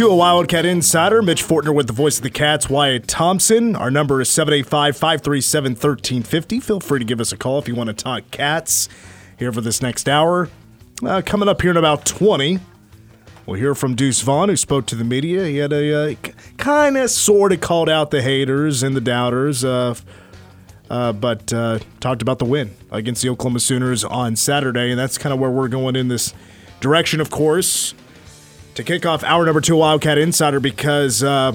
Two, a Wildcat Insider. Mitch Fortner with the voice of the Cats, Wyatt Thompson. Our number is 785 537 1350. Feel free to give us a call if you want to talk Cats here for this next hour. Uh, coming up here in about 20, we'll hear from Deuce Vaughn, who spoke to the media. He had a uh, kind of sort of called out the haters and the doubters, uh, but uh, talked about the win against the Oklahoma Sooners on Saturday, and that's kind of where we're going in this direction, of course to kick off hour number two Wildcat Insider because uh,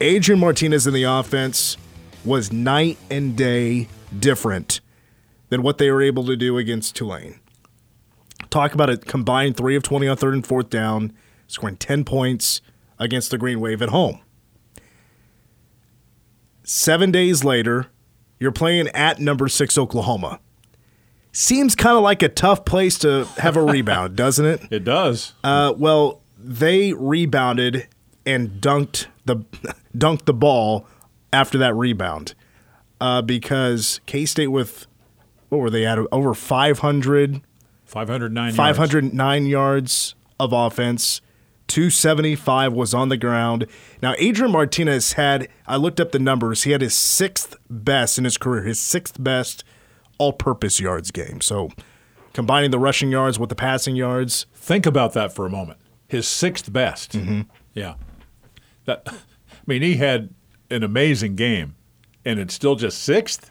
Adrian Martinez in the offense was night and day different than what they were able to do against Tulane. Talk about a combined three of 20 on third and fourth down, scoring 10 points against the Green Wave at home. Seven days later, you're playing at number six Oklahoma seems kind of like a tough place to have a rebound, doesn't it? It does. Uh, well, they rebounded and dunked the dunked the ball after that rebound uh, because K State with what were they at over 500 509 509 yards. yards of offense 275 was on the ground now adrian martinez had i looked up the numbers he had his sixth best in his career his sixth best all purpose yards game. So combining the rushing yards with the passing yards. Think about that for a moment. His sixth best. Mm-hmm. Yeah. That I mean he had an amazing game and it's still just sixth.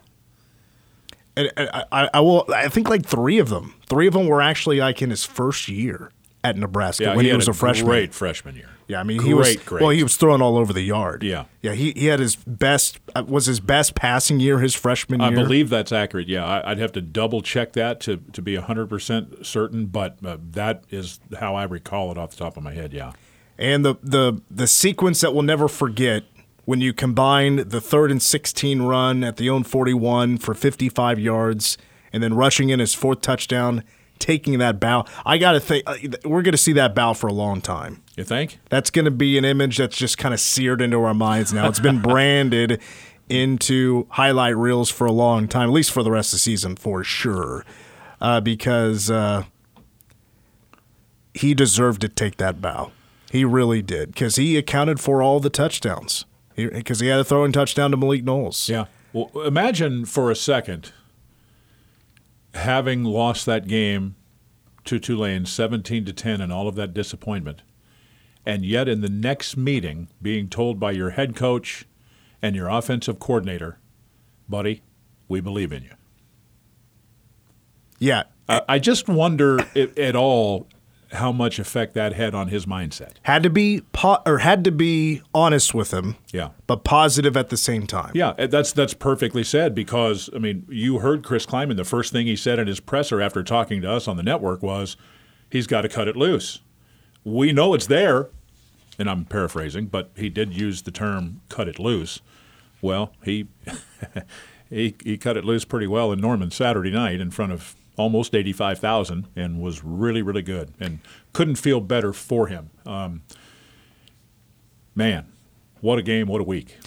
And I, I, will. I think like three of them. Three of them were actually like in his first year at Nebraska yeah, when he, he was a, a freshman. Great freshman year. Yeah, I mean great, he was great. well. He was throwing all over the yard. Yeah, yeah. He he had his best uh, was his best passing year his freshman year. I believe that's accurate. Yeah, I'd have to double check that to to be hundred percent certain, but uh, that is how I recall it off the top of my head. Yeah, and the the the sequence that we'll never forget when you combine the third and sixteen run at the own forty one for fifty five yards, and then rushing in his fourth touchdown taking that bow. I got to think uh, we're going to see that bow for a long time. You think? That's going to be an image that's just kind of seared into our minds now. It's been branded into highlight reels for a long time, at least for the rest of the season for sure, uh, because uh, he deserved to take that bow. He really did because he accounted for all the touchdowns because he, he, had a throwing touchdown to Malik Knowles. Yeah. Well, imagine for a second having lost that game to Tulane 17 to 10 and all of that disappointment, and yet in the next meeting being told by your head coach and your offensive coordinator, buddy, we believe in you. Yeah. I, I just wonder if, at all how much effect that had on his mindset. Had to be po- or had to be honest with him. Yeah. But positive at the same time. Yeah, that's that's perfectly said because I mean, you heard Chris Klieman the first thing he said in his presser after talking to us on the network was he's got to cut it loose. We know it's there, and I'm paraphrasing, but he did use the term cut it loose. Well, he he he cut it loose pretty well in Norman Saturday night in front of almost 85,000 and was really, really good and couldn't feel better for him. Um, man, what a game, what a week.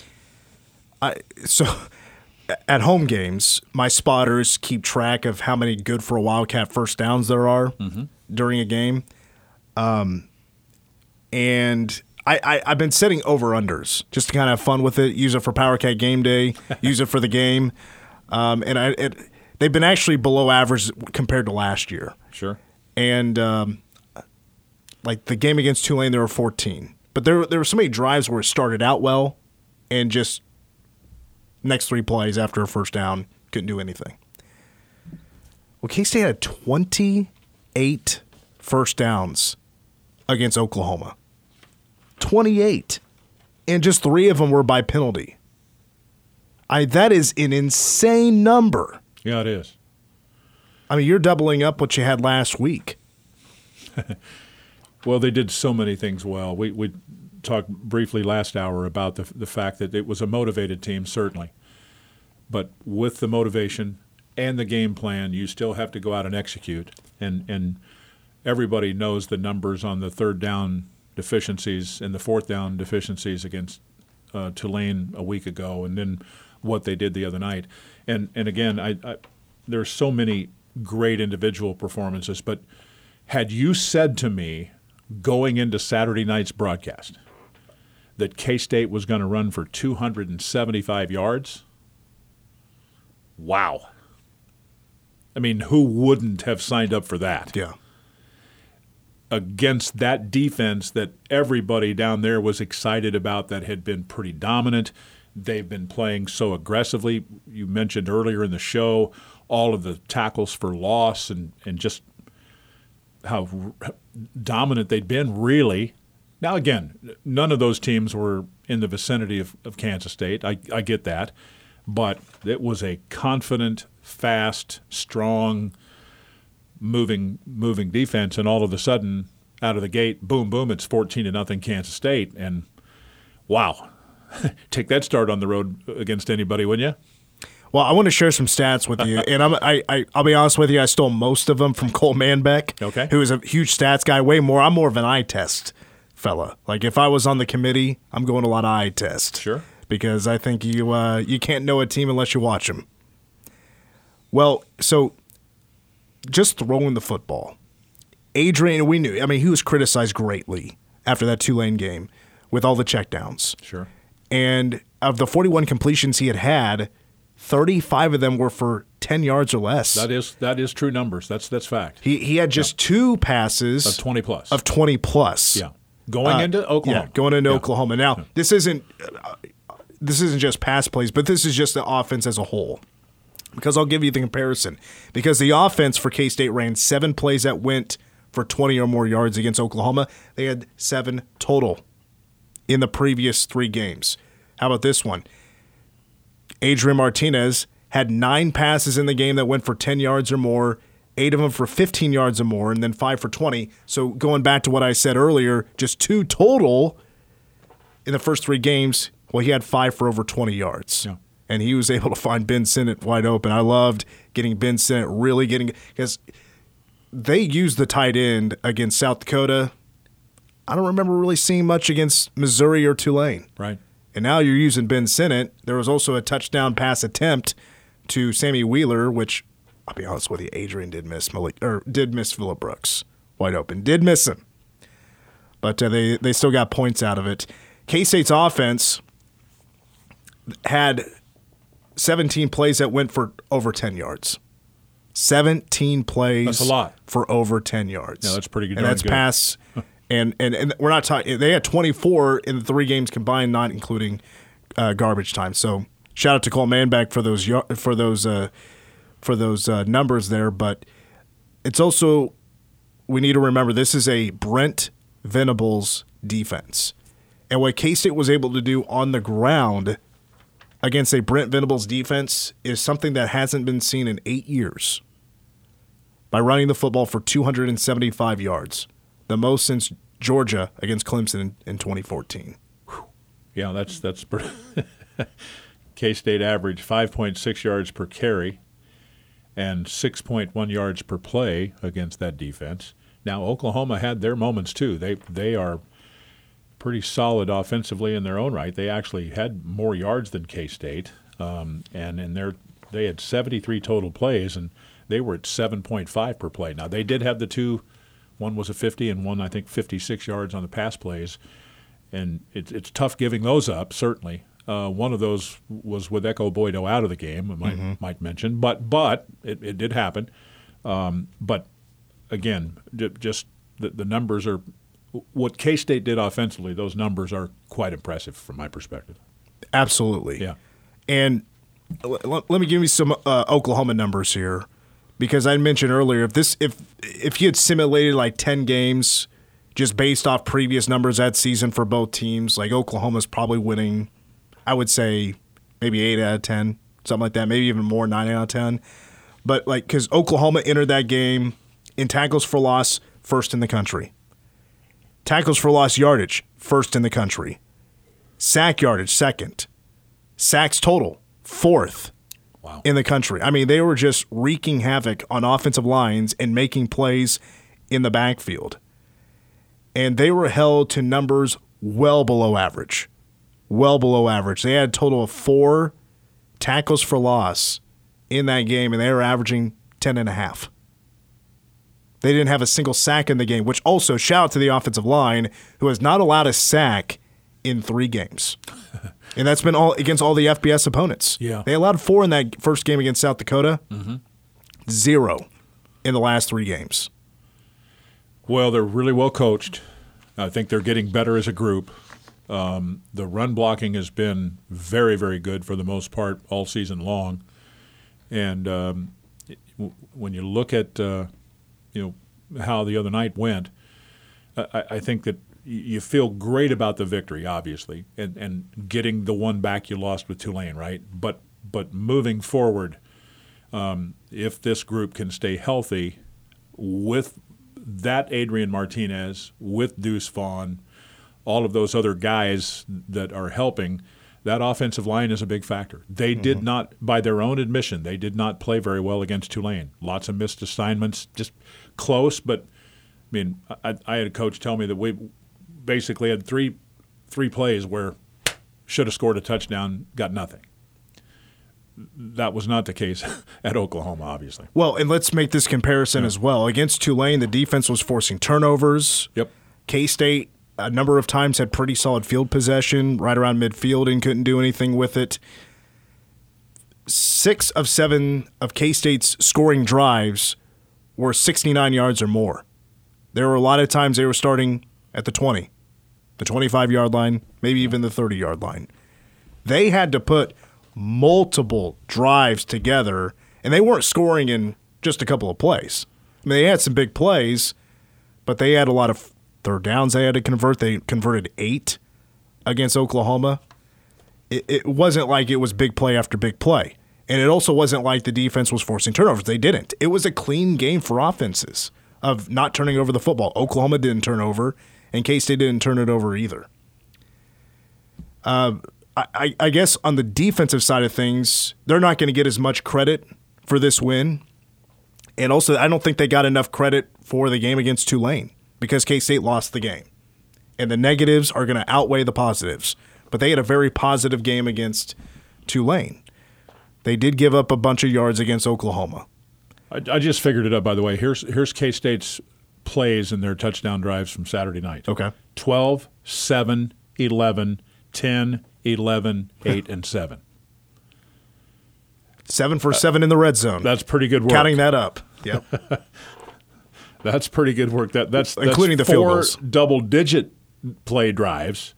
I, so at home games, my spotters keep track of how many good for a Wildcat first downs there are mm-hmm. during a game. Um, and I, I, have been setting over unders just to kind of have fun with it, use it for Power Cat game day, use it for the game. Um, and I, it, they've been actually below average compared to last year. Sure. And um, like the game against Tulane, there were 14, but there there were so many drives where it started out well, and just next three plays after a first down couldn't do anything. Well, K State had 28 first downs against Oklahoma. 28. And just three of them were by penalty. I that is an insane number. Yeah, it is. I mean, you're doubling up what you had last week. well, they did so many things well. We we talked briefly last hour about the the fact that it was a motivated team, certainly, but with the motivation and the game plan, you still have to go out and execute. And and everybody knows the numbers on the third down deficiencies and the fourth down deficiencies against uh, Tulane a week ago, and then what they did the other night. And and again, I, I there's so many great individual performances, but had you said to me going into Saturday night's broadcast that K State was going to run for 275 yards. Wow. I mean, who wouldn't have signed up for that? Yeah. Against that defense that everybody down there was excited about, that had been pretty dominant. They've been playing so aggressively. You mentioned earlier in the show all of the tackles for loss and, and just how dominant they'd been, really. Now, again, none of those teams were in the vicinity of, of Kansas State. I, I get that. But it was a confident, fast, strong, moving moving defense, and all of a sudden, out of the gate, boom, boom, it's 14 to nothing Kansas State. And wow, take that start on the road against anybody, wouldn't you? Well, I want to share some stats with you, and I'm, I, I, I'll be honest with you. I stole most of them from Cole Manbeck, Okay. who is a huge stats guy. Way more. I'm more of an eye test fella. Like if I was on the committee, I'm going a lot of eye test. Sure. Because I think you uh, you can't know a team unless you watch them. Well, so just throwing the football, Adrian. We knew. I mean, he was criticized greatly after that Tulane game with all the checkdowns. Sure. And of the 41 completions he had had, 35 of them were for 10 yards or less. That is that is true numbers. That's that's fact. he he had just two passes Of 20 plus. of 20 plus. yeah. Going Uh, into Oklahoma. Yeah, going into Yeah. Oklahoma. Now, this isn't uh, this isn't just pass plays, but this is just the offense as a whole. Because I'll give you the comparison. Because the offense for K State ran seven plays that went for 20 or more yards against Oklahoma. They had seven total in the previous three games. How about this one? Adrian Martinez had nine passes in the game that went for 10 yards or more, eight of them for 15 yards or more, and then five for 20. So going back to what I said earlier, just two total in the first three games. Well, he had five for over 20 yards. Yeah. And he was able to find Ben Sinnott wide open. I loved getting Ben Sinnott really getting because they used the tight end against South Dakota. I don't remember really seeing much against Missouri or Tulane. Right. And now you're using Ben Sinnott. There was also a touchdown pass attempt to Sammy Wheeler, which I'll be honest with you, Adrian did miss Malik or did miss Phillip Brooks wide open. Did miss him, but uh, they they still got points out of it. K State's offense had 17 plays that went for over 10 yards. 17 plays. That's a lot. for over 10 yards. Yeah, that's pretty good- And that's good. pass. And, and and we're not talking. They had 24 in the three games combined, not including uh, garbage time. So shout out to Cole Manbeck for those for those uh, for those uh, numbers there. But it's also we need to remember this is a Brent Venables defense, and what K State was able to do on the ground against a Brent Venables defense is something that hasn't been seen in eight years. By running the football for 275 yards, the most since Georgia against Clemson in, in 2014. Yeah, that's that's K State average 5.6 yards per carry and 6.1 yards per play against that defense. Now Oklahoma had their moments too. They they are pretty solid offensively in their own right. They actually had more yards than K State, um, and in their they had 73 total plays and they were at 7.5 per play. Now they did have the two. One was a 50 and one I think 56 yards on the pass plays and it's it's tough giving those up. Certainly, uh, one of those was with Ekow Boye-Doe out of the game. I might might mention, but but it, it did happen. Um, but again, j- just the, the numbers are what K State did offensively. Those numbers are quite impressive from my perspective. Absolutely. Yeah. And l- l- let me give you some uh, Oklahoma numbers here, because I mentioned earlier if this if if you had simulated like ten games just based off previous numbers that season for both teams, like Oklahoma's probably winning, I would say maybe eight out of ten, something like that, maybe even more, nine out of ten. But like because Oklahoma entered that game in tackles for loss, first in the country. Tackles for loss yardage, first in the country. Sack yardage, second sacks total, fourth Wow. in the country. I mean, they were just wreaking havoc on offensive lines and making plays in the backfield. And they were held to numbers well below average. Well below average. They had a total of four tackles for loss in that game, and they were averaging 10 and a half. They didn't have a single sack in the game, which also shout out to the offensive line who has not allowed a sack in three games. and that's been all against all the FBS opponents. Yeah. They allowed four in that first game against South Dakota, zero in the last three games. Well, they're really well coached. I think they're getting better as a group. Um, the run blocking has been very, very good for the most part all season long. And um, w- when you look at uh, you know how the other night went, I, I think that you feel great about the victory, obviously, and, and getting the one back you lost with Tulane, right? But but moving forward, um, if this group can stay healthy with that Adrian Martinez, with Deuce Vaughn, all of those other guys that are helping, that offensive line is a big factor. They did not, by their own admission, they did not play very well against Tulane. Lots of missed assignments, just close. But I mean, I, I had a coach tell me that we basically had three three plays where should have scored a touchdown, got nothing. That was not the case at Oklahoma, obviously. Well, and let's make this comparison as well. Against Tulane, the defense was forcing turnovers. Yep. K State, a number of times, had pretty solid field possession right around midfield and couldn't do anything with it. Six of seven of K State's scoring drives were 69 yards or more. There were a lot of times they were starting at the 20, the 25 yard line, maybe even the 30 yard line. They had to put multiple drives together, and they weren't scoring in just a couple of plays. I mean, they had some big plays, but they had a lot of third downs they had to convert. They converted eight against Oklahoma. It, it wasn't like it was big play after big play. And it also wasn't like the defense was forcing turnovers. They didn't. It was a clean game for offenses of not turning over the football. Oklahoma didn't turn over, and K State didn't turn it over either. Uh, I, I guess on the defensive side of things, they're not going to get as much credit for this win. And also, I don't think they got enough credit for the game against Tulane because K State lost the game. And the negatives are going to outweigh the positives. But they had a very positive game against Tulane. They did give up a bunch of yards against Oklahoma. I, I just figured it up, by the way. Here's here's K State's plays in their touchdown drives from Saturday night. Okay. 12, 7, 11, 10, 11, 8, and 7. Seven for seven in the red zone. That's pretty good work. Counting that up. Yep. That's pretty good work. That that's, that's Including the field four double digit play drives,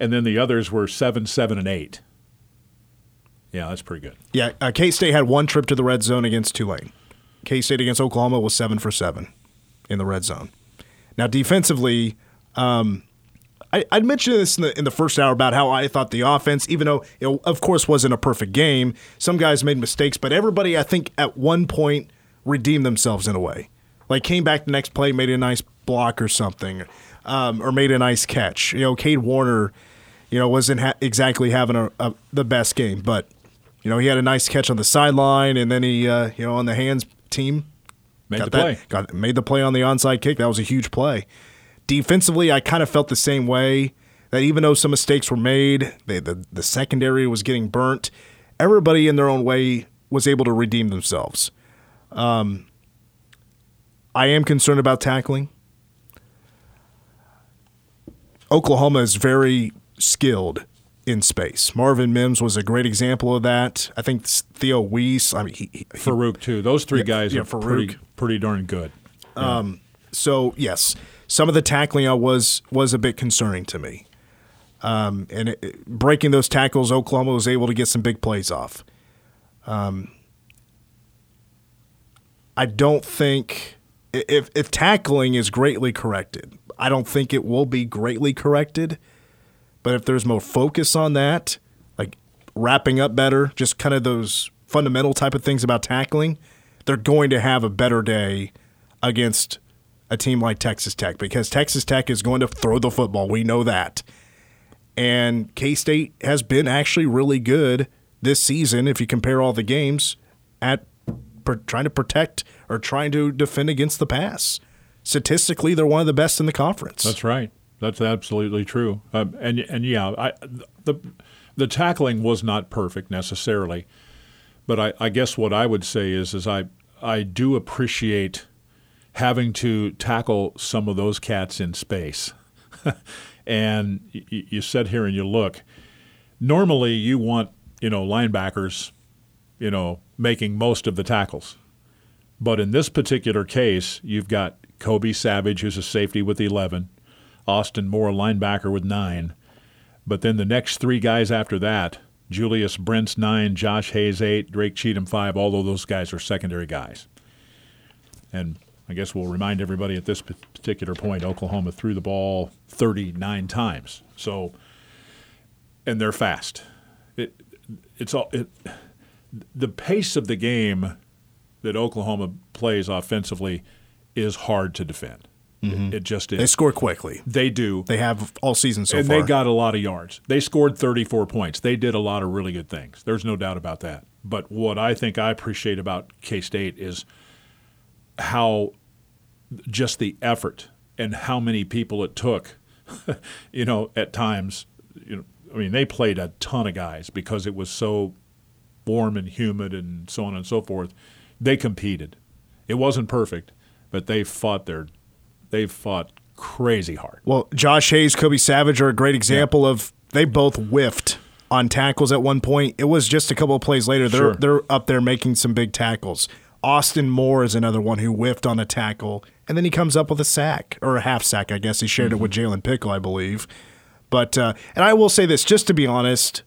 and then the others were seven, seven, and eight. Yeah, that's pretty good. Yeah, uh, K State had one trip to the red zone against Tulane. K State against Oklahoma was seven for seven in the red zone. Now, defensively, um, I, I'd mentioned this in the, in the first hour about how I thought the offense, even though it, of course, wasn't a perfect game, some guys made mistakes, but everybody, I think, at one point redeemed themselves in a way. Like, came back the next play, made a nice block or something, um, or made a nice catch. You know, Cade Warner, you know, wasn't ha- exactly having a, a, the best game, but you know, he had a nice catch on the sideline, and then he, uh, you know, on the hands team, Made got the play. That, got made the play on the onside kick. That was a huge play. Defensively, I kind of felt the same way. That even though some mistakes were made, they, the the secondary was getting burnt. Everybody in their own way was able to redeem themselves. Um, I am concerned about tackling. Oklahoma is very skilled in space. Marvin Mims was a great example of that. I think Theo Wease. I mean, he, he, Farooq too. Those three guys yeah, are Farooq. pretty pretty darn good. so yes, some of the tackling was was a bit concerning to me. Um, and it- breaking those tackles, Oklahoma was able to get some big plays off. Um, I don't think if if tackling is greatly corrected, I don't think it will be greatly corrected. But if there's more focus on that, like wrapping up better, just kind of those fundamental type of things about tackling, they're going to have a better day against a team like Texas Tech because Texas Tech is going to throw the football. We know that. And K State has been actually really good this season if you compare all the games at per, trying to protect or trying to defend against the pass. Statistically, they're one of the best in the conference. That's right. That's absolutely true. Um, and and yeah, I, the the tackling was not perfect necessarily, but I, I guess what I would say is is I I do appreciate having to tackle some of those cats in space. and you sit here and you look. Normally, you want you know linebackers, you know, making most of the tackles. But in this particular case, you've got Kobe Savage, who's a safety with 11, Austin Moore, linebacker with nine. But then the next three guys after that, Julius Brents, nine, Josh Hayes, eight, Drake Cheatum, five, although those guys are secondary guys. And I guess we'll remind everybody at this particular point Oklahoma threw the ball 39 times. So, and they're fast. It, it's all, it, the pace of the game that Oklahoma plays offensively is hard to defend. Mm-hmm. It just is. They score quickly. They do. They have all season so and far. they got a lot of yards. They scored 34 points. They did a lot of really good things. There's no doubt about that. But what I think I appreciate about K State is how just the effort and how many people it took. you know, at times, you know, I mean, they played a ton of guys because it was so warm and humid and so on and so forth. They competed. It wasn't perfect, but they fought their they fought crazy hard. Well, Josh Hayes, Kobe Savage are a great example yeah. of they both whiffed on tackles at one point. It was just a couple of plays later. They're sure. they're up there making some big tackles. Austin Moore is another one who whiffed on a tackle, and then he comes up with a sack or a half sack. I guess he shared mm-hmm. it with Jalen Pickle, I believe. But uh, and I will say this, just to be honest,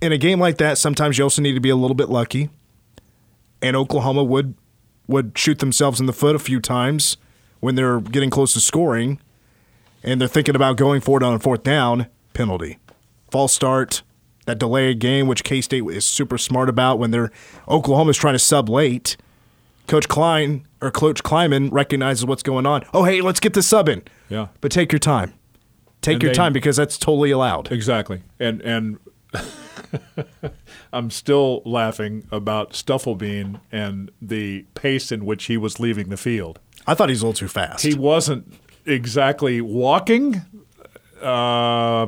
in a game like that, sometimes you also need to be a little bit lucky. And Oklahoma would would shoot themselves in the foot a few times when they're getting close to scoring, and they're thinking about going for it on a fourth down penalty, false start, that delayed game, which K State is super smart about when they're Oklahoma's trying to sub late. Coach Klein or Coach Klieman recognizes what's going on. Oh, hey, let's get the sub in. Yeah. But take your time. Take and your they, time because that's totally allowed. Exactly. And and I'm still laughing about Stufflebean and the pace in which he was leaving the field. I thought he was a little too fast. He wasn't exactly walking, uh,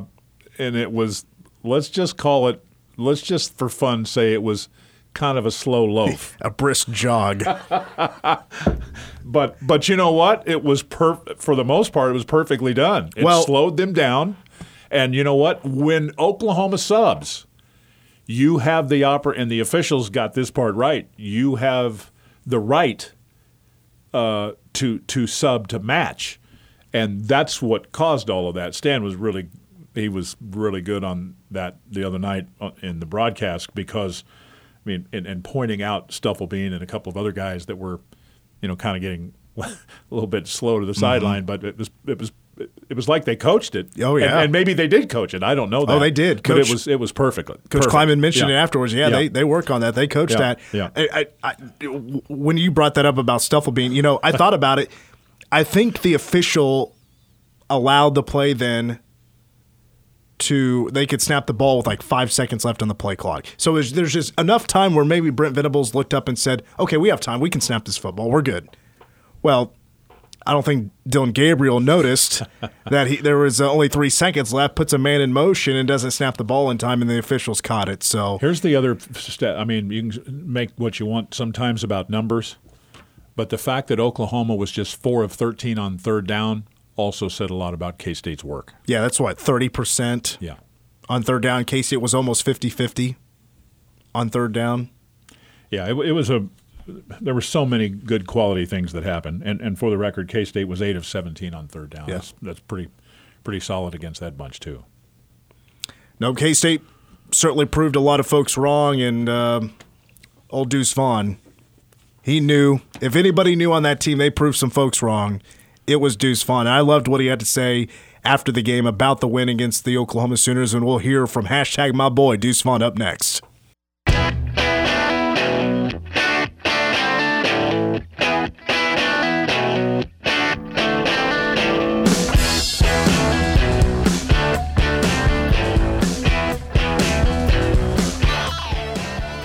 and it was. Let's just call it. Let's just for fun say it was kind of a slow loaf, a brisk jog. but but you know what? It was per for the most part. It was perfectly done. It well, slowed them down, and you know what? When Oklahoma subs, you have the opera, and the officials got this part right. You have the right uh, to to sub to match, and that's what caused all of that. Stan was really he was really good on that the other night in the broadcast because I mean, and, and pointing out Stufflebean and a couple of other guys that were, you know, kind of getting a little bit slow to the mm-hmm. sideline, but it was it was it was like they coached it. Oh yeah, and, and, maybe they did coach it. I don't know oh, that. Oh, they did. Coach, but it was it was perfect. Coach perfect. Klieman mentioned yeah. it afterwards. Yeah, yeah, they they work on that. They coach yeah. that. Yeah. I, I, I, when you brought that up about Stufflebean, you know, I thought about it. I think the official allowed the play then to they could snap the ball with like five seconds left on the play clock. So there's, there's just enough time where maybe Brent Venables looked up and said, "Okay, we have time. We can snap this football. We're good." Well, I don't think Dillon Gabriel noticed that he, there was uh, only three seconds left, puts a man in motion, and doesn't snap the ball in time, and the officials caught it. So here's the other step. I mean, you can make what you want sometimes about numbers, but the fact that Oklahoma was just four of 13 on third down also said a lot about K State's work. Yeah, that's what, 30%? Yeah. On third down, K State was almost 50 50 on third down. Yeah, it, it, was a. There were so many good quality things that happened, and and for the record, K State was eight of seventeen on third down. Yes, that's, that's pretty, pretty solid against that bunch too. No, K State certainly proved a lot of folks wrong, and uh, old Deuce Vaughn, he knew. If anybody knew on that team, they proved some folks wrong it was Deuce Vaughn. I loved what he had to say after the game about the win against the Oklahoma Sooners, and we'll hear from hashtag my boy Deuce Vaughn up next.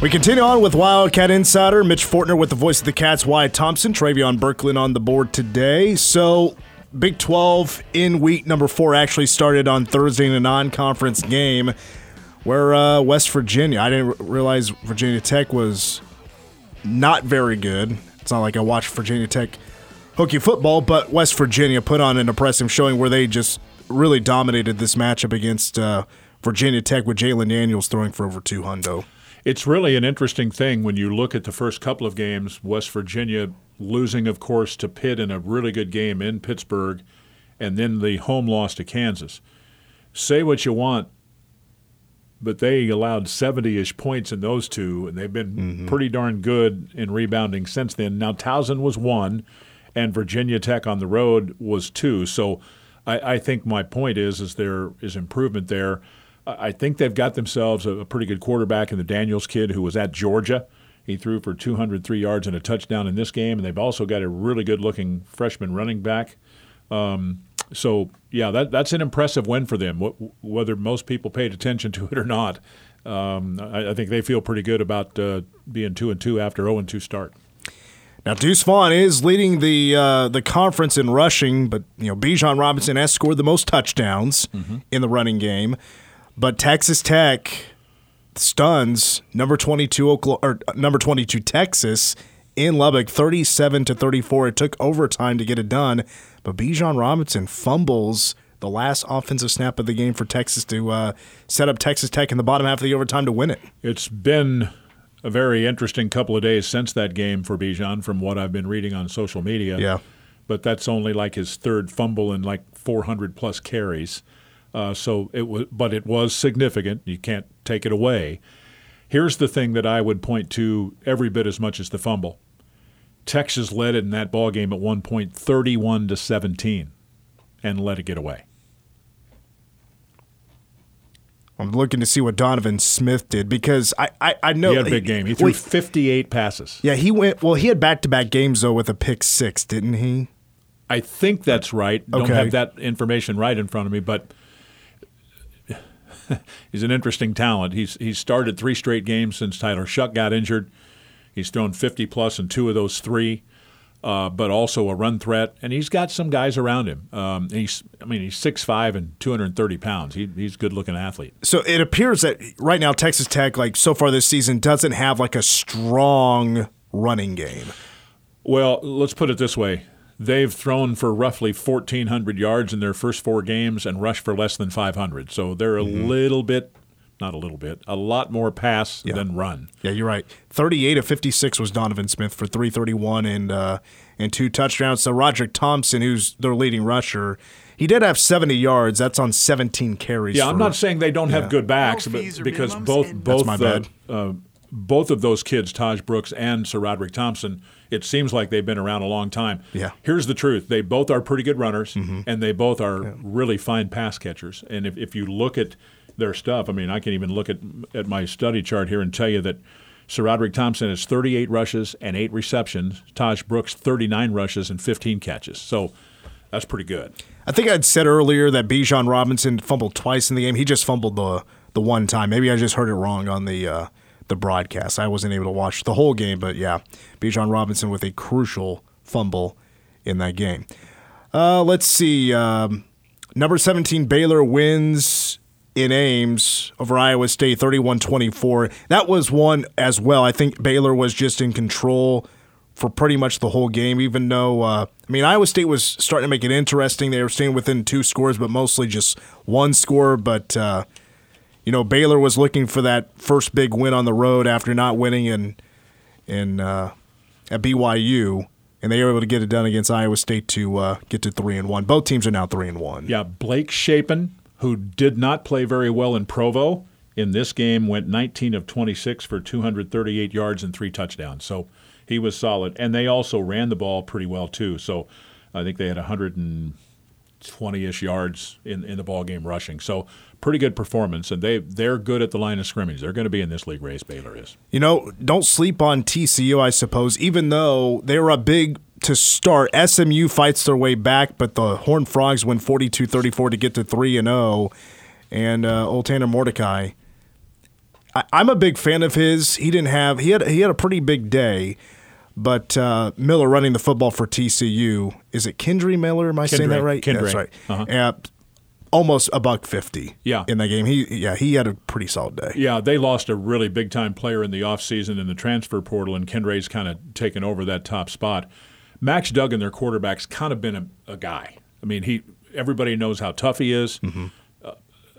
We continue on with Wildcat Insider. Mitch Fortner with the voice of the Cats, Wyatt Thompson, Travion Berkland on the board today. So, Big 12 in week number four actually started on Thursday in a non conference game where uh, West Virginia, I didn't realize Virginia Tech was not very good. It's not like I watch Virginia Tech Hokie football, but West Virginia put on an impressive showing where they just really dominated this matchup against uh, Virginia Tech with Jalen Daniels throwing for over two hundo. It's really an interesting thing when you look at the first couple of games. West Virginia losing, of course, to Pitt in a really good game in Pittsburgh, and then the home loss to Kansas. Say what you want, but they allowed 70 ish points in those two, and they've been mm-hmm. pretty darn good in rebounding since then. Now, Towson was one, and Virginia Tech on the road was two. So I, I think my point is, is there is improvement there. I think they've got themselves a, pretty good quarterback in the Daniels kid who was at Georgia. He threw for 203 yards and a touchdown in this game, and they've also got a really good looking freshman running back. Um, so, yeah, that, that's an impressive win for them, whether most people paid attention to it or not. Um, I, I, think they feel pretty good about uh, being 2 and 2 after 0 and 2 start. Now Deuce Vaughn is leading the uh, the conference in rushing, but you know Bijan Robinson has scored the most touchdowns mm-hmm. in the running game. But Texas Tech stuns number 22 Oklahoma, or number 22 Texas in Lubbock 37 to 34. It took overtime to get it done, but Bijan Robinson fumbles the last offensive snap of the game for Texas to uh, set up Texas Tech in the bottom half of the overtime to win it. It's been a very interesting couple of days since that game for Bijan, from what I've been reading on social media. Yeah. But that's only like his third fumble in like 400 plus carries. Uh, so it was, but it was significant. You can't take it away. Here's the thing that I would point to every bit as much as the fumble. Texas led it in that ball game at one point, 31 to 17, and let it get away. I'm looking to see what Donovan Smith did because I, I, I know he had a big game. He threw 58 passes. Yeah, he went. Well, he had back to back games though with a pick six, didn't he? I think that's right. Don't have that information right in front of me, but he's an interesting talent. He's he's started three straight games since Tyler Shough got injured. He's thrown 50 plus in two of those three, uh, but also a run threat, and he's got some guys around him. Um, he's I mean he's 6'5 and 230 pounds. He, he's a good looking athlete. So it appears that right now Texas Tech, like so far this season, doesn't have like a strong running game. Well, let's put it this way. They've thrown for roughly 1,400 yards in their first four games and rushed for less than 500. So they're a mm-hmm. little bit, not a little bit, a lot more pass yeah. than run. Yeah, you're right. 38 of 56 was Donovan Smith for 331 and uh, and two touchdowns. So Roderick Thompson, who's their leading rusher, he did have 70 yards. That's on 17 carries. Yeah, for, I'm not saying they don't have good backs, no but because both both the, uh, both of those kids, Taj Brooks and SaRodorick Thompson it seems like they've been around a long time. Yeah. Here's the truth: they both are pretty good runners, mm-hmm. and they both are yeah. really fine pass catchers. And if, if you look at their stuff, I mean, I can even look at at my study chart here and tell you that. SaRodorick Thompson has 38 rushes and eight receptions. Taj Brooks 39 rushes and 15 catches. So that's pretty good. I think I'd said earlier that Bijan Robinson fumbled twice in the game. He just fumbled the the one time. Maybe I just heard it wrong on the uh, the broadcast. I wasn't able to watch the whole game, but yeah, Bijan Robinson with a crucial fumble in that game. Uh, let's see. Um, number 17, Baylor wins in Ames over Iowa State 31 24. That was one as well. I think Baylor was just in control for pretty much the whole game, even though, uh, I mean, Iowa State was starting to make it interesting. They were staying within two scores, but mostly just one score. But uh, you know, Baylor was looking for that first big win on the road after not winning in in uh, at BYU, and they were able to get it done against Iowa State to uh, get to three and one. Both teams are now three and one. Yeah, Blake Shapen, who did not play very well in Provo in this game, went 19 of 26 for 238 yards and three touchdowns. So he was solid, and they also ran the ball pretty well too. So I think they had 120-ish yards in in the ball game rushing. So pretty good performance, and they they're good at the line of scrimmage. They're going to be in this league race. Baylor is. You know, don't sleep on TCU. I suppose, even though they were a big to start, SMU fights their way back, but the Horned Frogs win 42-34 to get to three and zero, oh. and uh, old Tanner Mordecai. I, I'm a big fan of his. He didn't have he had he had a pretty big day. But uh, Miller running the football for TCU is it Kendre Miller? Am I Kendre, saying that right? Kendre. Yeah, that's right. Uh-huh. Almost a buck fifty. Yeah. in that game, he yeah he had a pretty solid day. Yeah, they lost a really big time player in the offseason in the transfer portal, and Kendre's kind of taken over that top spot. Max Duggan, their quarterback's kind of been a, a guy. I mean, he everybody knows how tough he is. Uh,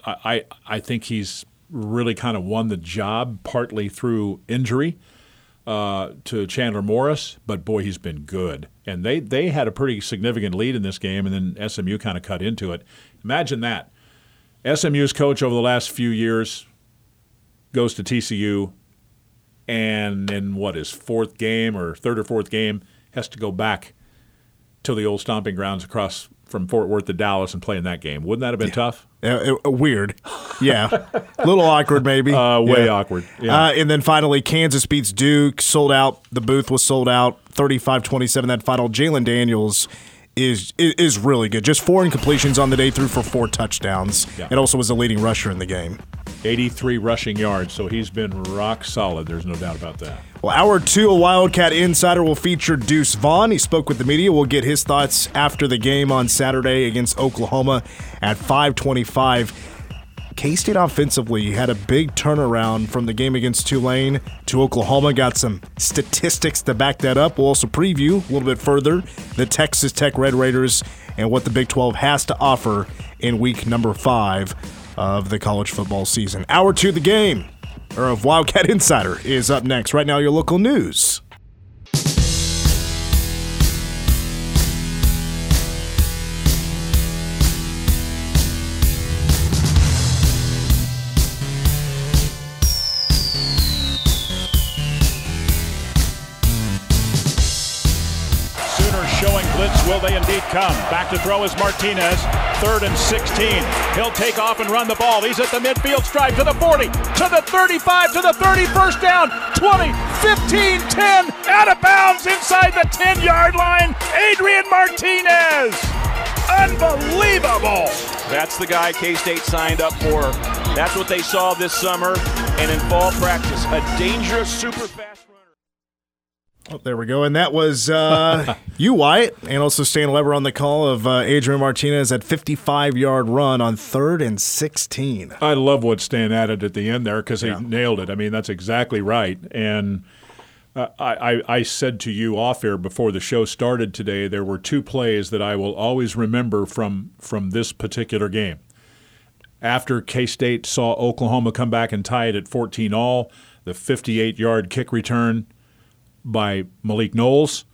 I I think he's really kind of won the job partly through injury uh, to Chandler Morris, but boy, he's been good. And they they had a pretty significant lead in this game, and then SMU kind of cut into it. Imagine that. SMU's coach over the last few years goes to TCU, and in what his fourth game or third or fourth game has to go back to the old stomping grounds across from Fort Worth to Dallas and playing that game. Wouldn't that have been tough? Uh, uh, weird, yeah, a little awkward maybe. Uh, way Yeah. awkward. Yeah. Uh, and then finally, Kansas beats Duke, sold out. The booth was sold out, 35-27 That final, Jalon Daniels is is really good. Just four incompletions on the day, threw for four touchdowns, Yeah. and also was the leading rusher in the game. 83 rushing yards, so he's been rock solid. There's no doubt about that. Well, hour two, a Wildcat Insider will feature Deuce Vaughn. He spoke with the media. We'll get his thoughts after the game on Saturday against Oklahoma at 525. K-State offensively had a big turnaround from the game against Tulane to Oklahoma. Got some statistics to back that up. We'll also preview a little bit further the Texas Tech Red Raiders and what the Big 12 has to offer in week number five of the college football season. Hour two, the game or of Wildcat Insider is up next. Right now, your local news. Will they indeed come? Back to throw is Martinez. Third and 16. He'll take off and run the ball. He's at the midfield stripe to the 40, to the 35, to the 30. First down. 20, 15, 10. Out of bounds inside the 10 yard line. Adrian Martinez. Unbelievable. That's the guy K State signed up for. That's what they saw this summer and in fall practice. A dangerous, super fast. Oh, there we go. And that was uh, you, Wyatt, and also Stan Weber on the call of uh, Adrian Martinez at 55 yard run on third and 16. I love what Stan added at the end there because he Yeah. nailed it. I mean, that's exactly right. And uh, I, I, I said to you off air before the show started today, there were two plays that I will always remember from from this particular game. After K State saw Oklahoma come back and tie it at 14 all, the 58 yard kick return by Malik Knowles.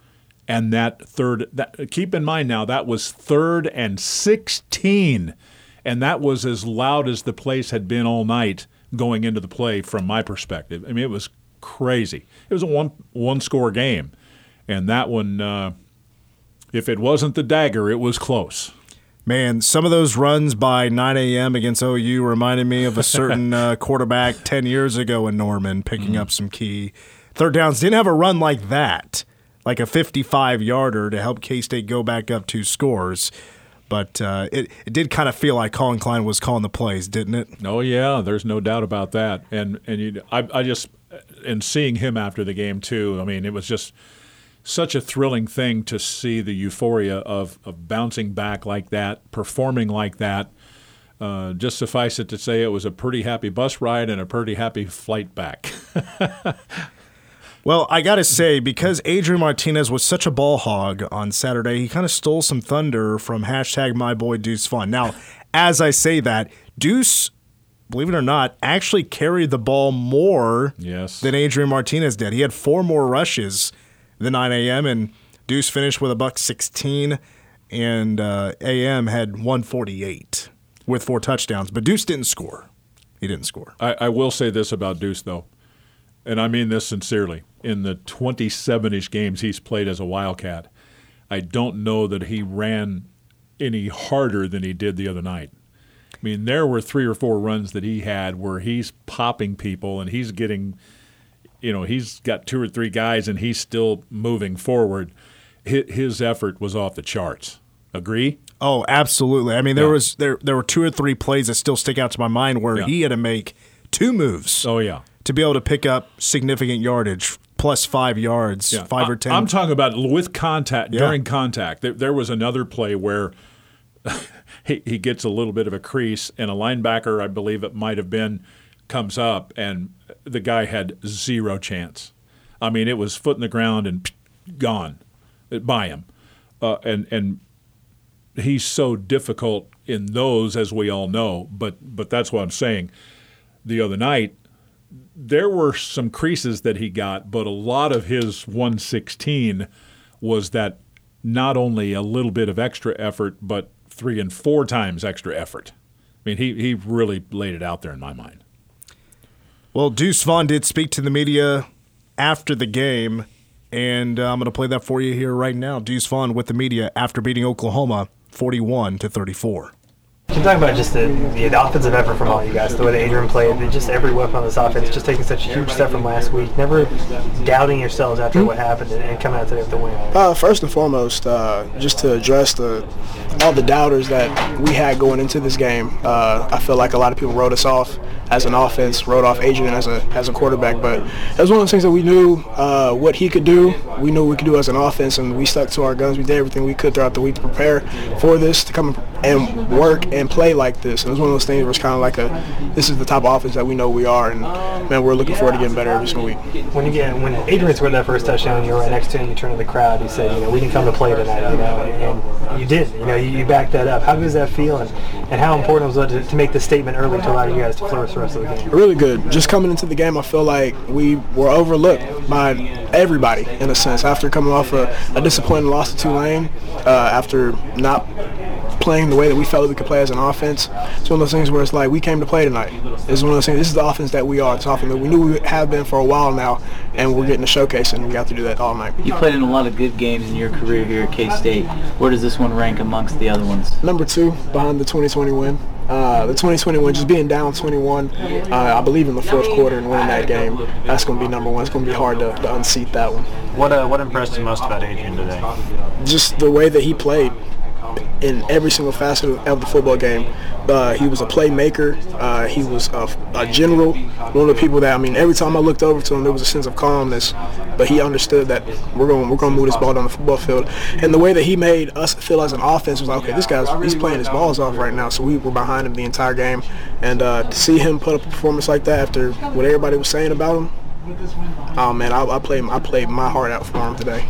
And that third, that, keep in mind now, that was third and 16. And that was as loud as the place had been all night going into the play from my perspective. I mean, it was crazy. It was a one, one score game. And that one, uh, if it wasn't the dagger, it was close. Man, some of those runs by 9 a.m. against OU reminded me of a certain uh, quarterback 10 years ago in Norman picking up some key third downs. Didn't have a run like that, like a 55 yarder to help K State go back up two scores. But uh, it, it did kind of feel like Collin Klein was calling the plays, didn't it? Oh yeah, there's no doubt about that. And and you, I, I just and seeing him after the game too. I mean, it was just such a thrilling thing to see the euphoria of of bouncing back like that, performing like that. Uh, just suffice it to say, it was a pretty happy bus ride and a pretty happy flight back. Well, I got to say, because Adrian Martinez was such a ball hog on Saturday, he kind of stole some thunder from hashtag my boy Deuce Vaughn. Now, as I say that, Deuce, believe it or not, actually carried the ball more Yes. than Adrian Martinez did. He had four more rushes than 9 a.m., and Deuce finished with a buck 16, and uh, AM had 148 with four touchdowns. But Deuce didn't score. He didn't score. I, I will say this about Deuce, though, and I mean this sincerely. In the 27 ish games he's played as a Wildcat, I don't know that he ran any harder than he did the other night. I mean, there were three or four runs that he had where he's popping people and he's getting, you know, he's got two or three guys and he's still moving forward. His effort was off the charts. Agree? Oh, absolutely. I mean, there Yeah. was there there were two or three plays that still stick out to my mind where Yeah. he had to make two moves Oh, yeah. to be able to pick up significant yardage, plus five yards, five I- or ten. I'm talking about with contact Yeah. during contact. There, there was another play where he, he gets a little bit of a crease, and a linebacker, I believe it might have been, comes up, and the guy had zero chance. I mean, it was foot in the ground and gone by him. Uh, and and he's so difficult in those, as we all know. But but that's what I'm saying. The other night, there were some creases that he got, but a lot of his 116 was that not only a little bit of extra effort, but three and four times extra effort. I mean, he, he really laid it out there in my mind. Well, Deuce Vaughn did speak to the media after the game, and uh, I'm going to play that for you here right now. Deuce Vaughn with the media after beating Oklahoma 41 to 34. Can you talk about just the, the, the offensive effort from all you guys, the way that Adrian played, and just every weapon on this offense, just taking such a huge step from last week, never doubting yourselves after what happened and, and coming out today with the win? Uh, first and foremost, uh, just to address the all the doubters that we had going into this game. Uh, I feel like a lot of people wrote us off as an offense, wrote off Adrian as a as a quarterback, but it was one of those things that we knew uh, what he could do. We knew we could do as an offense, and we stuck to our guns. We did everything we could throughout the week to prepare for this, to come and work and play like this. And it was one of those things where it's kind of like a, this is the type of offense that we know we are, and man, we're looking forward to getting better every single week. When you get when Adrian scored that first touchdown, you were right next to him. You turned to the crowd. You said, you know, we can come to play tonight, you know, and you did. You know, you, you backed that up. How does that feel, and, and how important was it to, to make the statement early to allow you guys to flourish the rest of the game? Really good. Just coming into the game, I feel like we were overlooked by everybody in a sense. After coming off a, a disappointing loss to Tulane, uh, after not playing the way that we felt that we could play as an offense. It's one of those things where it's like we came to play tonight. It's one of those things. This is the offense that we are. It's often that we knew we have been for a while now, and we're getting a showcase, and we got to do that all night. You played in a lot of good games in your career here at K-State. Where does this one rank amongst the other ones? Number two, behind the 2020 win. Uh, the 2020 win, just being down 21, uh, I believe in the fourth quarter and winning that game, that's going to be number one. It's going to be hard to, to unseat that one. What uh, what impressed you most about Adrian today? Just the way that he played in every single facet of the football game. Uh, he was a playmaker. Uh, he was a, a, general. One of the people that I mean, every time I looked over to him, there was a sense of calmness. But he understood that we're going we're going to move this ball down the football field. And the way that he made us feel as an offense was like, okay, this guy's he's playing his balls off right now. So we were behind him the entire game. And uh, to see him put up a performance like that after what everybody was saying about him, oh man, I, I played I played my heart out for him today.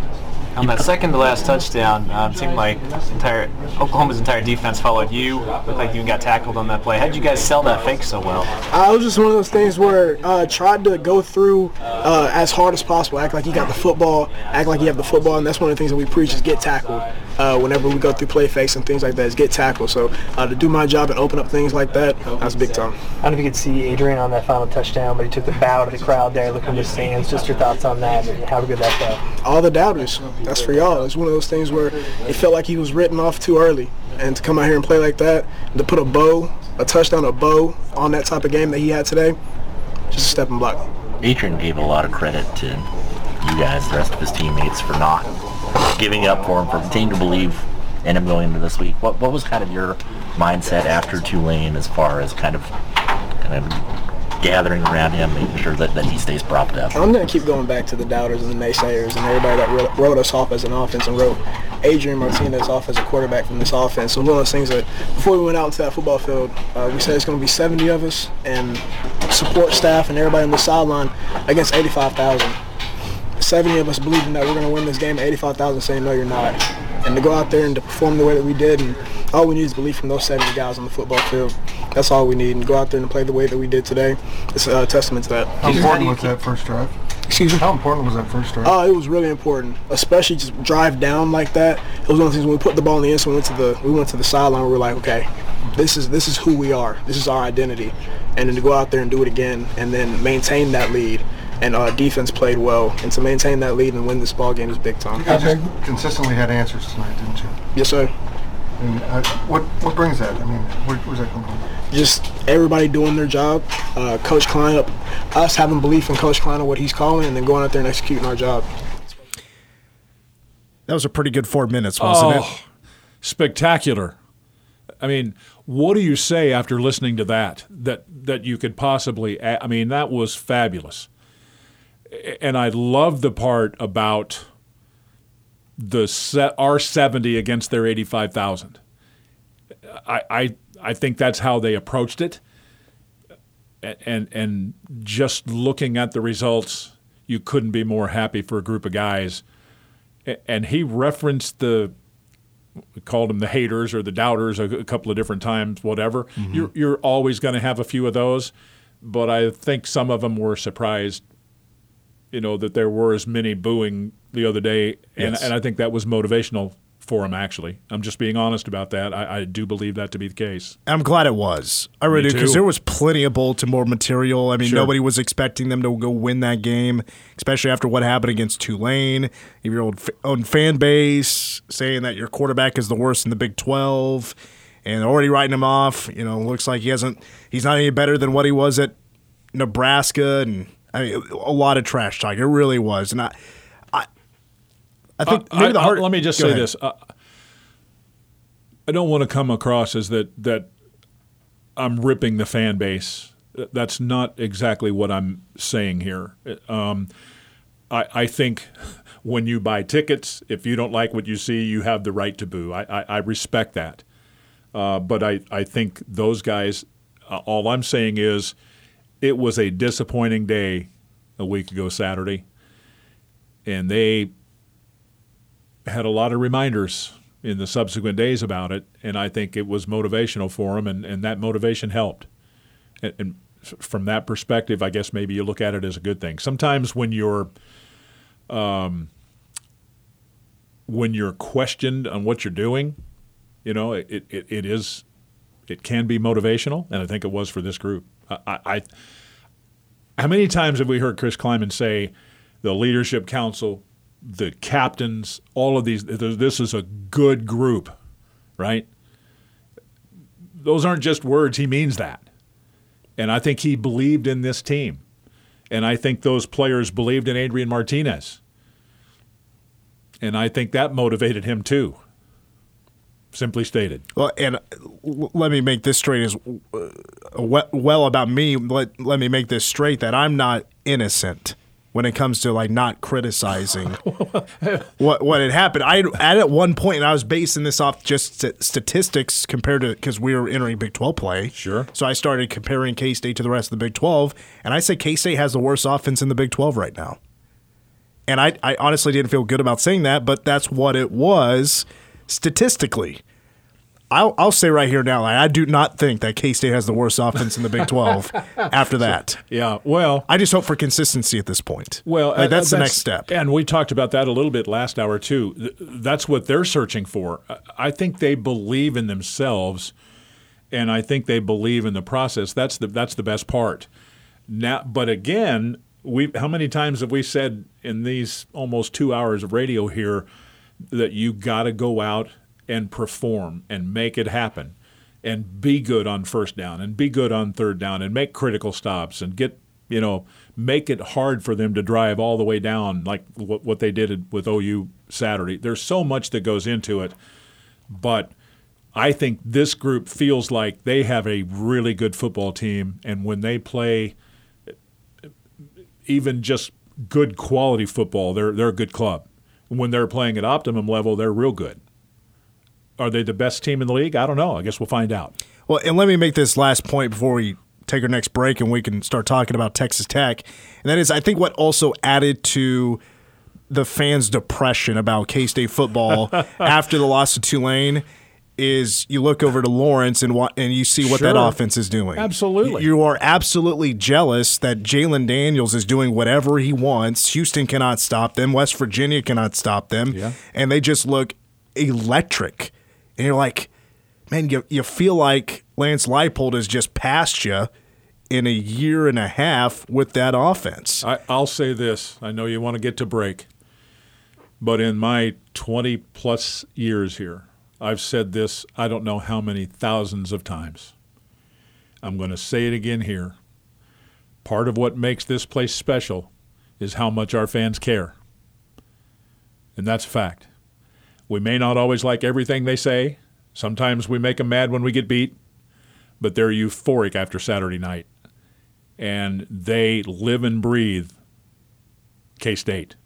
On that second to last touchdown, um, seemed like entire Oklahoma's entire defense followed you. Looked like you got tackled on that play. How did you guys sell that fake so well? Uh, it was just one of those things where uh, tried to go through uh, as hard as possible, act like you got the football, act like you have the football, and that's one of the things that we preach is get tackled. Uh, whenever we go through play fakes and things like that, is get tackled. So uh, to do my job and open up things like that, that's big time. I don't know if you could see Adrian on that final touchdown, but he took the bow to the crowd there, looking at the stands. Just your thoughts on that and how good that felt. All the doubters, that's for y'all. It's one of those things where it felt like he was written off too early. And to come out here and play like that, and to put a bow, a touchdown, a bow on that type of game that he had today, just a step and block. Adrian gave a lot of credit to you guys, the rest of his teammates, for not giving up for him, for continuing to believe in him going into this week. What, what was kind of your mindset after Tulane as far as kind of kind of gathering around him, making sure that, that he stays propped up. I'm going to keep going back to the doubters and the naysayers and everybody that wrote, us off as an offense and wrote Adrian Martinez off as a quarterback from this offense. So one of those things that before we went out into that football field, uh, we said it's going to be 70 of us and support staff and everybody on the sideline against 85,000. 70 of us believing that we're going to win this game, 85,000 saying no, you're not. And to go out there and to perform the way that we did, and all we need is belief from those 70 guys on the football field. That's all we need. And go out there and play the way that we did today. It's a testament to that. How important was that first drive? Excuse me? How important was that first drive? Oh, uh, it was really important, especially just drive down like that. It was one of the things when we put the ball in the end, so we went to the we went to the sideline. We were like, okay, this is this is who we are. This is our identity, and then to go out there and do it again, and then maintain that lead and our defense played well. And to maintain that lead and win this ball game is big time. You guys consistently had answers tonight, didn't you? Yes, sir. And uh, what what brings that? I mean, where, where's that come from? Just everybody doing their job. Uh, Coach Klein, up, us having belief in Coach Klein and what he's calling, and then going out there and executing our job. That was a pretty good four minutes, wasn't oh, it? Spectacular. I mean, what do you say after listening to that? That that you could possibly? I mean, that was fabulous and I love the part about the set R seventy against their eighty five thousand. I, I I think that's how they approached it. And and just looking at the results, you couldn't be more happy for a group of guys. And he referenced the called them the haters or the doubters a, couple of different times, whatever. Mm-hmm. You're you're always going to have a few of those, but I think some of them were surprised. You know that there were as many booing the other day, and, yes. and I think that was motivational for him, actually. I'm just being honest about that. I, I do believe that to be the case. I'm glad it was. I really do, because there was plenty of Baltimore material. I mean, sure. nobody was expecting them to go win that game, especially after what happened against Tulane. If your own fan base saying that your quarterback is the worst in the Big 12 and already writing him off, you know, looks like he hasn't, he's not any better than what he was at Nebraska. And I mean, a lot of trash talk. It really was. And I, I think uh, maybe the heart. let me just say ahead. this: uh, I don't want to come across as that that I'm ripping the fan base. That's not exactly what I'm saying here. Um, I, I, think when you buy tickets, if you don't like what you see, you have the right to boo. I, I, I respect that. Uh, but I, I think those guys, uh, all I'm saying is it was a disappointing day a week ago Saturday. And they had a lot of reminders in the subsequent days about it, and I think it was motivational for them, and, and that motivation helped. And, and, from that perspective, I guess maybe you look at it as a good thing. Sometimes when you're um, when you're questioned on what you're doing, you know, it, it, it is it can be motivational, and I think it was for this group. I, I how many times have we heard Chris Klieman say the leadership council the captains, all of these. This is a good group, right? Those aren't just words. He means that. And I think he believed in this team. And I think those players believed in Adrian Martinez. And I think that motivated him too. Simply stated. Well, and let me make this straight as uh, well about me. Let, let me make this straight that I'm not innocent when it comes to like not criticizing what what had happened. I at at one point, and I was basing this off just statistics compared to because we were entering Big Twelve play. Sure. So I started comparing K State to the rest of the Big Twelve, and I said K State has the worst offense in the Big Twelve right now. And I, I honestly didn't feel good about saying that, but that's what it was statistically. I'll, I'll say right here now, I do not think that K State has the worst offense in the Big 12 after that. Yeah, well. I just hope for consistency at this point. Well, like, that's, uh, the next step. And we talked about that a little bit last hour, too. That's what they're searching for. I think they believe in themselves, and I think they believe in the process. That's the, that's the best part. Now, But again, we how many times have we said in these almost two hours of radio here that you got to go out and perform and make it happen and be good on first down and be good on third down and make critical stops and get you know make it hard for them to drive all the way down like what, what they did with OU Saturday. There's so much that goes into it, but I think this group feels like they have a really good football team, and when they play even just good quality football, they're they're a good club. When they're playing at optimum level, they're real good. Are they the best team in the league? I don't know. I guess we'll find out. Well, and let me make this last point before we take our next break and we can start talking about Texas Tech. And that is, I think what also added to the fans' depression about K State football after the loss to Tulane is you look over to Lawrence and and you see what sure. that offense is doing. Absolutely, you are absolutely jealous that Jalon Daniels is doing whatever he wants. Houston cannot stop them. West Virginia cannot stop them. Yeah. and they just look electric and you're like, man, you, you feel like Lance Leipold has just passed you in a year and a half with that offense. I, I'll say this. I know you want to get to break, but in my 20 plus years here, I've said this I don't know how many thousands of times. I'm going to say it again here. Part of what makes this place special is how much our fans care. And that's a fact. We may not always like everything they say. Sometimes we make them mad when we get beat, but they're euphoric after Saturday night. And they live and breathe K State.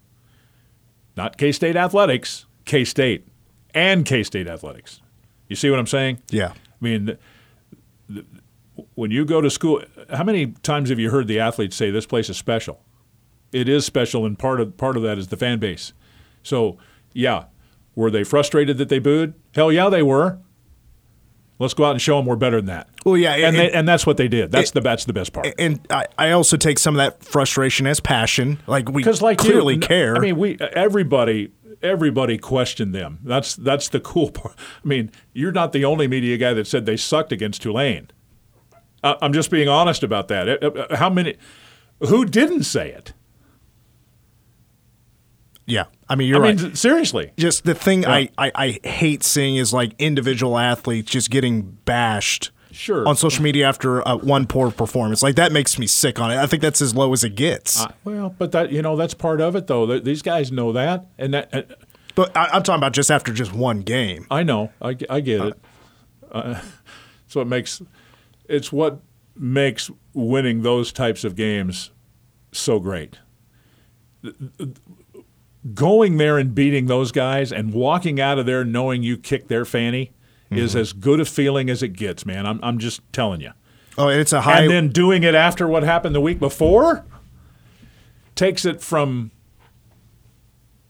Not K State athletics, K State and K State athletics. You see what I'm saying? Yeah. I mean, th- th- when you go to school, how many times have you heard the athletes say this place is special? It is special, and part of part of that is the fan base. So, yeah, were they frustrated that they booed? Hell yeah, they were. Let's go out and show them we're better than that. Well, yeah, and and- they, and that's what they did. That's it- the that's the best part. And I, I also take some of that frustration as passion. Like we because like clearly you, care. I mean, we everybody everybody questioned them. That's that's the cool part. I mean, you're not the only media guy that said they sucked against Tulane. I- I'm just being honest about that. Uh, uh, How many? Who didn't say it? yeah, I mean you're right. I right. mean, seriously. just the thing Yeah. I, I, I hate seeing is like individual athletes just getting bashed Sure. on social media after uh, one poor performance. Like that makes me sick on it. I think that's as low as it gets. Uh, well, but that you know that's part of it though. These guys know that, and that. Uh, but I, I'm talking about just after just one game. I know. I, I get it. Uh, it's what makes it's what makes winning those types of games so great. Going there and beating those guys and walking out of there knowing you kicked their fanny is mm-hmm. as good a feeling as it gets, man. I'm I'm just telling you. Oh, and it's a high. And then doing it after what happened the week before takes it from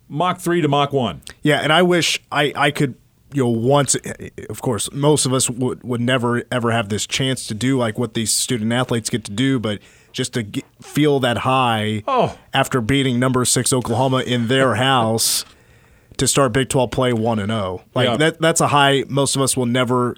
Mach 3 to Mach 1. Yeah, and I wish I, I could, you know, once, of course, most of us would, would never ever have this chance to do like what these student athletes get to do, but just to get, feel that high Oh. after beating number six Oklahoma in their house to start Big 12 play 1 and 0. Like Yeah. that that's a high most of us will never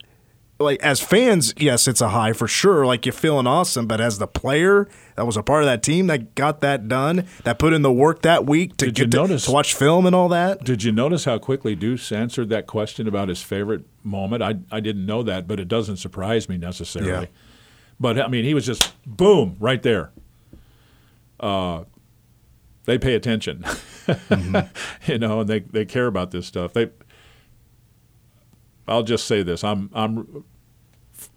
like as fans, yes, it's a high for sure. Like you're feeling awesome, but as the player that was a part of that team that got that done, that put in the work that week to Did get to, notice- to watch film and all that. Did you notice how quickly Deuce answered that question about his favorite moment? I, I didn't know that, but it doesn't surprise me necessarily. Yeah. But I mean, he was just boom right there. Uh, they pay attention, Mm-hmm. you know, and they, they care about this stuff. They, I'll just say this: I'm I'm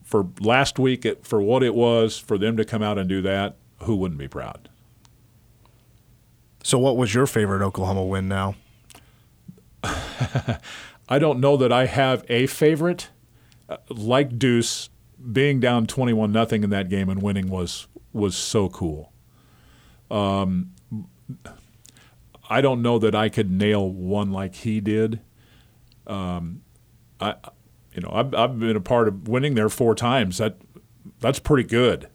for last week it, for what it was for them to come out and do that. Who wouldn't be proud? So, what was your favorite Oklahoma win now? I don't know that I have a favorite. Uh, like Deuce, being down twenty-one nothing in that game and winning was was so cool. Um, I don't know that I could nail one like he did. Um, I, you know, I've, I've been a part of winning there four times. That that's pretty good.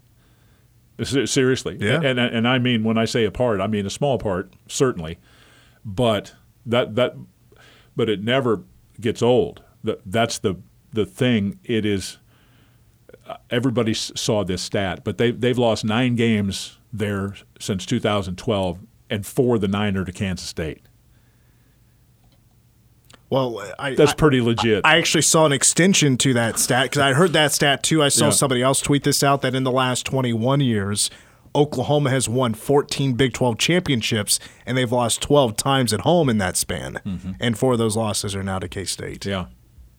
Seriously, Yeah. and and I mean when I say a part, I mean a small part, certainly, but that that but it never gets old. That that's the the thing. It is. uh, Everybody saw this stat, but they they've lost nine games there since 2012, and four of the Niner to Kansas State. Well, I That's I- pretty legit. I actually saw an extension to that stat because I heard that stat too. I saw Yeah. somebody else tweet this out that in the last 21 years, Oklahoma has won 14 Big 12 championships and they've lost 12 times at home in that span. And four of those losses are now to K State. Mm-hmm. Yeah,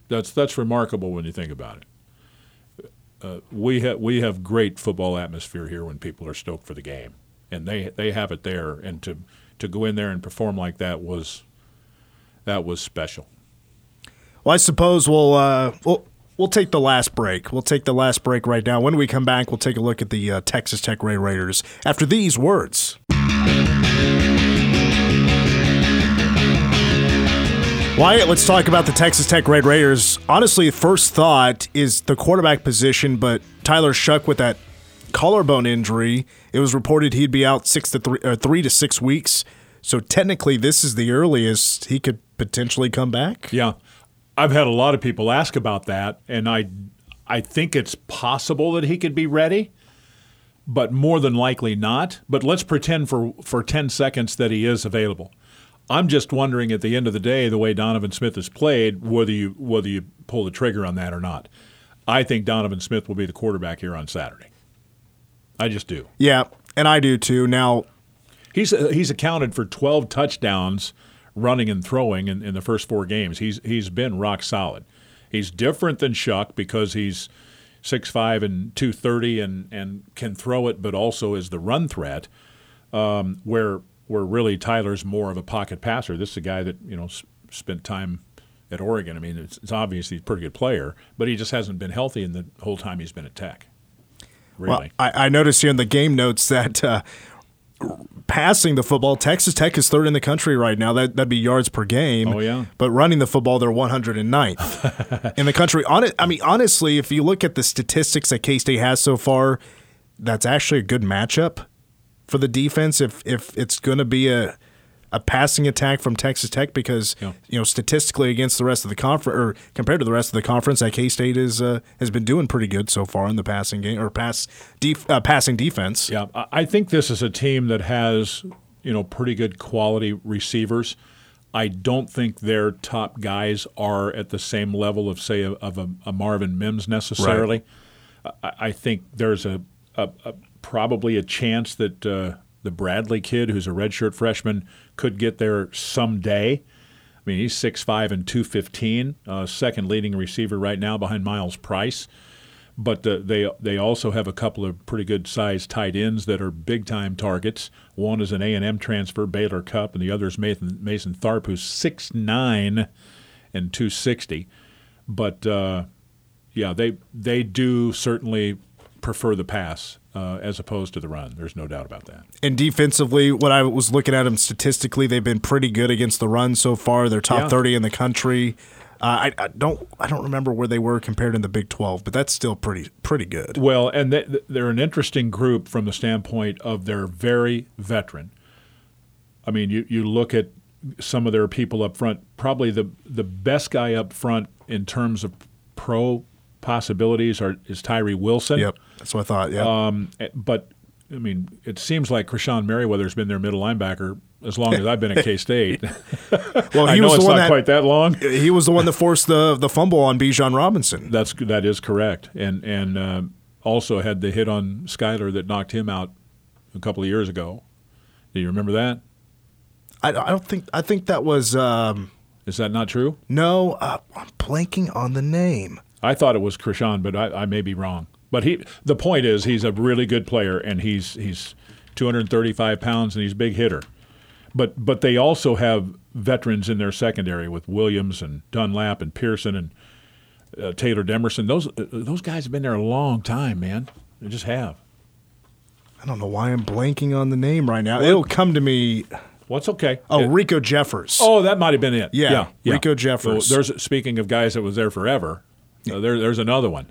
that's that's remarkable when you think about it. Uh, we have we have great football atmosphere here when people are stoked for the game, and they they have it there. And to to go in there and perform like that was that was special. Well, I suppose we'll uh, we'll we'll take the last break. We'll take the last break right now. When we come back, we'll take a look at the uh, Texas Tech Red Raiders after these words. Wyatt, let's talk about the Texas Tech Red Raiders. Honestly, first thought is the quarterback position, but Tyler Shough with that collarbone injury, it was reported he'd be out six to three, or three to six weeks. So technically, this is the earliest he could potentially come back. Yeah, I've had a lot of people ask about that, and I I think it's possible that he could be ready, but more than likely not. But let's pretend for for ten seconds that he is available. I'm just wondering at the end of the day, the way Donovan Smith has played, whether you whether you pull the trigger on that or not. I think Donovan Smith will be the quarterback here on Saturday. I just do. Yeah, and I do too. Now, He's he's accounted for 12 touchdowns running and throwing in, in the first four games. He's he's been rock solid. He's different than Shough because he's 6'5 and 230 and, and can throw it, but also is the run threat. Um, where where really Tyler's more of a pocket passer. This is a guy that you know s- spent time at Oregon. I mean, it's, it's obvious he's a pretty good player, but he just hasn't been healthy in the whole time he's been at Tech. Really. Well, I, I noticed here in the game notes that uh, passing the football, Texas Tech is third in the country right now. That that'd be yards per game. Oh, yeah. But running the football, they're 109th in the country. On it, I mean, honestly, if you look at the statistics that K State has so far, that's actually a good matchup for the defense. If if it's going to be a a passing attack from Texas Tech because Yeah. you know statistically against the rest of the conference or compared to the rest of the conference, that K State is uh, has been doing pretty good so far in the passing game or pass def, uh, passing defense. Yeah, I I think this is a team that has you know pretty good quality receivers. I don't think their top guys are at the same level of say of a, a Marvin Mims necessarily. I, I think there's a, a, a probably a chance that uh, the Bradley kid, who's a redshirt freshman, could get there someday. I mean, he's 6'5 and 215, uh, second leading receiver right now behind Myles Price but uh, they they also have a couple of pretty good sized tight ends that are big time targets. One is an A and M transfer, Baylor Cupp, and the other is Mason, Mason Tharp, who's six nine and two sixty. But uh, yeah, they they do certainly prefer the pass uh, as opposed to the run. There's no doubt about that. And defensively, what I was looking at them statistically, they've been pretty good against the run so far. They're top Yeah. 30 in the country. Uh, I, I don't I don't remember where they were compared in the Big 12, but that's still pretty pretty good. Well, and they, they're an interesting group from the standpoint of they're very veteran. I mean, you, you look at some of their people up front. Probably the the best guy up front in terms of pro possibilities are is Tyree Wilson. Yep, that's what I thought. Yeah, Um, eh, but I mean, it seems like Krishon Merriweather's been their middle linebacker as long as I've been at K State. well, he know was it's the one not that quite that long. he was the one that forced the the fumble on Bijan Robinson. That's that is correct, and and uh, also had the hit on Skylar that knocked him out a couple of years ago. Do you remember that? I, I don't think I think that was um, Is that not true? no. Uh, I'm blanking on the name. I thought it was Krishon, but I, I may be wrong. But he, the point is, he's a really good player, and he's he's 235 pounds, and he's a big hitter. But but they also have veterans in their secondary with Williams and Dunlap and Pearson and uh, Taylor Demerson. Those uh, those guys have been there a long time, man. They just have. I don't know why I'm blanking on the name right now. It'll come to me. What's okay? Oh, It- Riko Jeffers. Oh, that might have been it. Yeah, yeah, Riko Jeffers. So there's speaking of guys that was there forever. Uh, there, there's another one.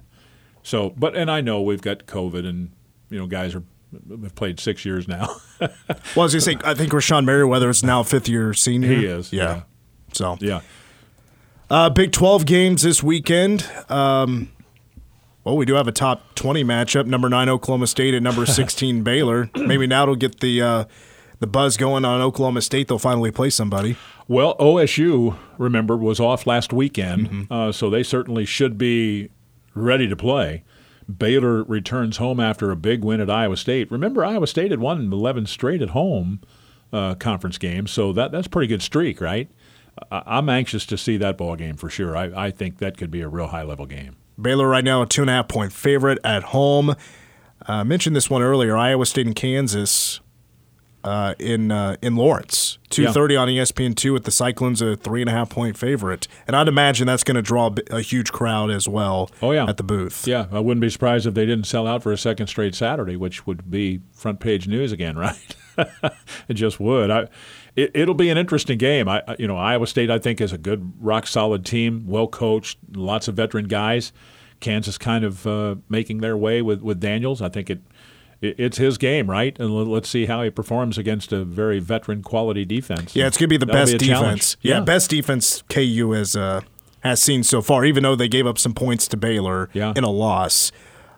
So, but and I know we've got COVID, and you know guys are have played six years now. Well, I was gonna say I think Rashawn Merriweather is now fifth year senior. He is, Yeah. yeah. So yeah, uh, Big Twelve games this weekend. Um, well, we do have a top twenty matchup. Number nine Oklahoma State and number sixteen Baylor. Maybe now it'll get the uh, the buzz going on Oklahoma State. They'll finally play somebody. Well, OSU, remember, was off last weekend, Mm-hmm. uh, so they certainly should be ready to play. Baylor returns home after a big win at Iowa State. Remember, Iowa State had won 11 straight at home uh, conference games, so that that's a pretty good streak, right? I, I'm anxious to see that ball game for sure. I, I think that could be a real high level game. Baylor right now a two and a half point favorite at home. Uh, I mentioned this one earlier. Iowa State and Kansas uh, in uh, in Lawrence. Two thirty on E ESPN two with the Cyclones a three and a half point favorite, and I'd imagine that's going to draw a, huge crowd as well. Oh, yeah. at the booth. Yeah, I wouldn't be surprised if they didn't sell out for a second straight Saturday, which would be front page news again, right? it just would. I, it, it'll be an interesting game. I, you know, Iowa State, I think, is a good, rock solid team, well coached, lots of veteran guys. Kansas kind of uh, making their way with, with Daniels. I think it it's his game, right? And let- let's see how he performs against a very veteran quality defense. Yeah, it's going to be the That'll best challenge. defense. Yeah, best defense KU has uh, has seen so far. Even though they gave up some points to Baylor Yeah. in a loss.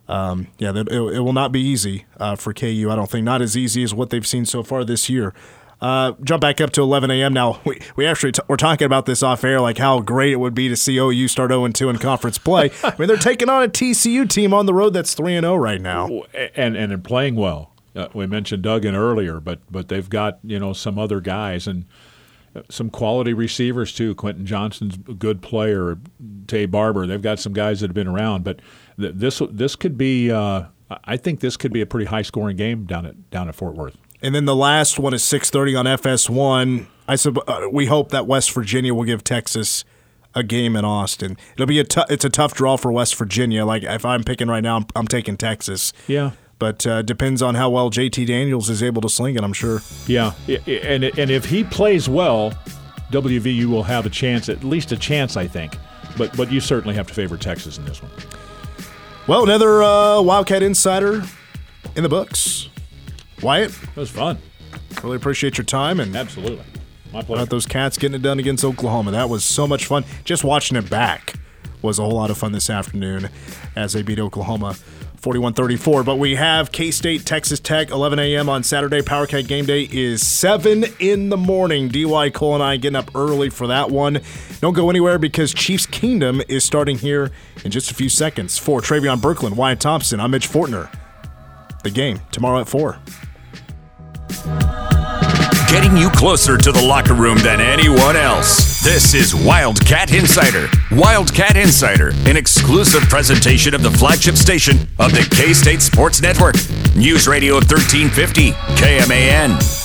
Um, yeah, it, it will not be easy uh, for KU. I don't think not as easy as what they've seen so far this year. Uh, jump back up to 11 a.m. Now we, we actually t- we're talking about this off air, like how great it would be to see OU start 0 2 in conference play. I mean, they're taking on a TCU team on the road that's 3 0 right now. and and in playing well. Uh, we mentioned Duggan earlier, but but they've got you know some other guys and uh, some quality receivers too. Quentin Johnston's a good player. Taye Barber. They've got some guys that have been around, but th- this this could be. Uh, I think this could be a pretty high scoring game down at down at Fort Worth. And then the last one is 6:30 on FS1. I sub- uh, we hope that West Virginia will give Texas a game in Austin. It'll be a t- it's a tough draw for West Virginia. Like if I'm picking right now, I'm, I'm taking Texas. Yeah. But uh, depends on how well JT Daniels is able to sling it. I'm sure. Yeah, and and if he plays well, WVU will have a chance, at least a chance, I think. But but you certainly have to favor Texas in this one. Well, another uh, Wildcat Insider in the books. Wyatt, It was fun. really appreciate your time and Absolutely, my about pleasure. those Cats getting it done against Oklahoma. That was so much fun. Just watching it back was a whole lot of fun this afternoon as they beat Oklahoma 41-34. But we have K-State, Texas Tech, 11 a.m. on Saturday. Power Cat game day is 7 in the morning. DY Cole and I getting up early for that one. Don't go anywhere because Chiefs Kingdom is starting here in just a few seconds. For Travion Berkland, Wyatt Thompson, I'm Mitch Fortner. The game tomorrow at 4. Getting you closer to the locker room than anyone else. This is Wildcat Insider. Wildcat Insider, an exclusive presentation of the flagship station of the K State Sports Network. News Radio 1350, KMAN.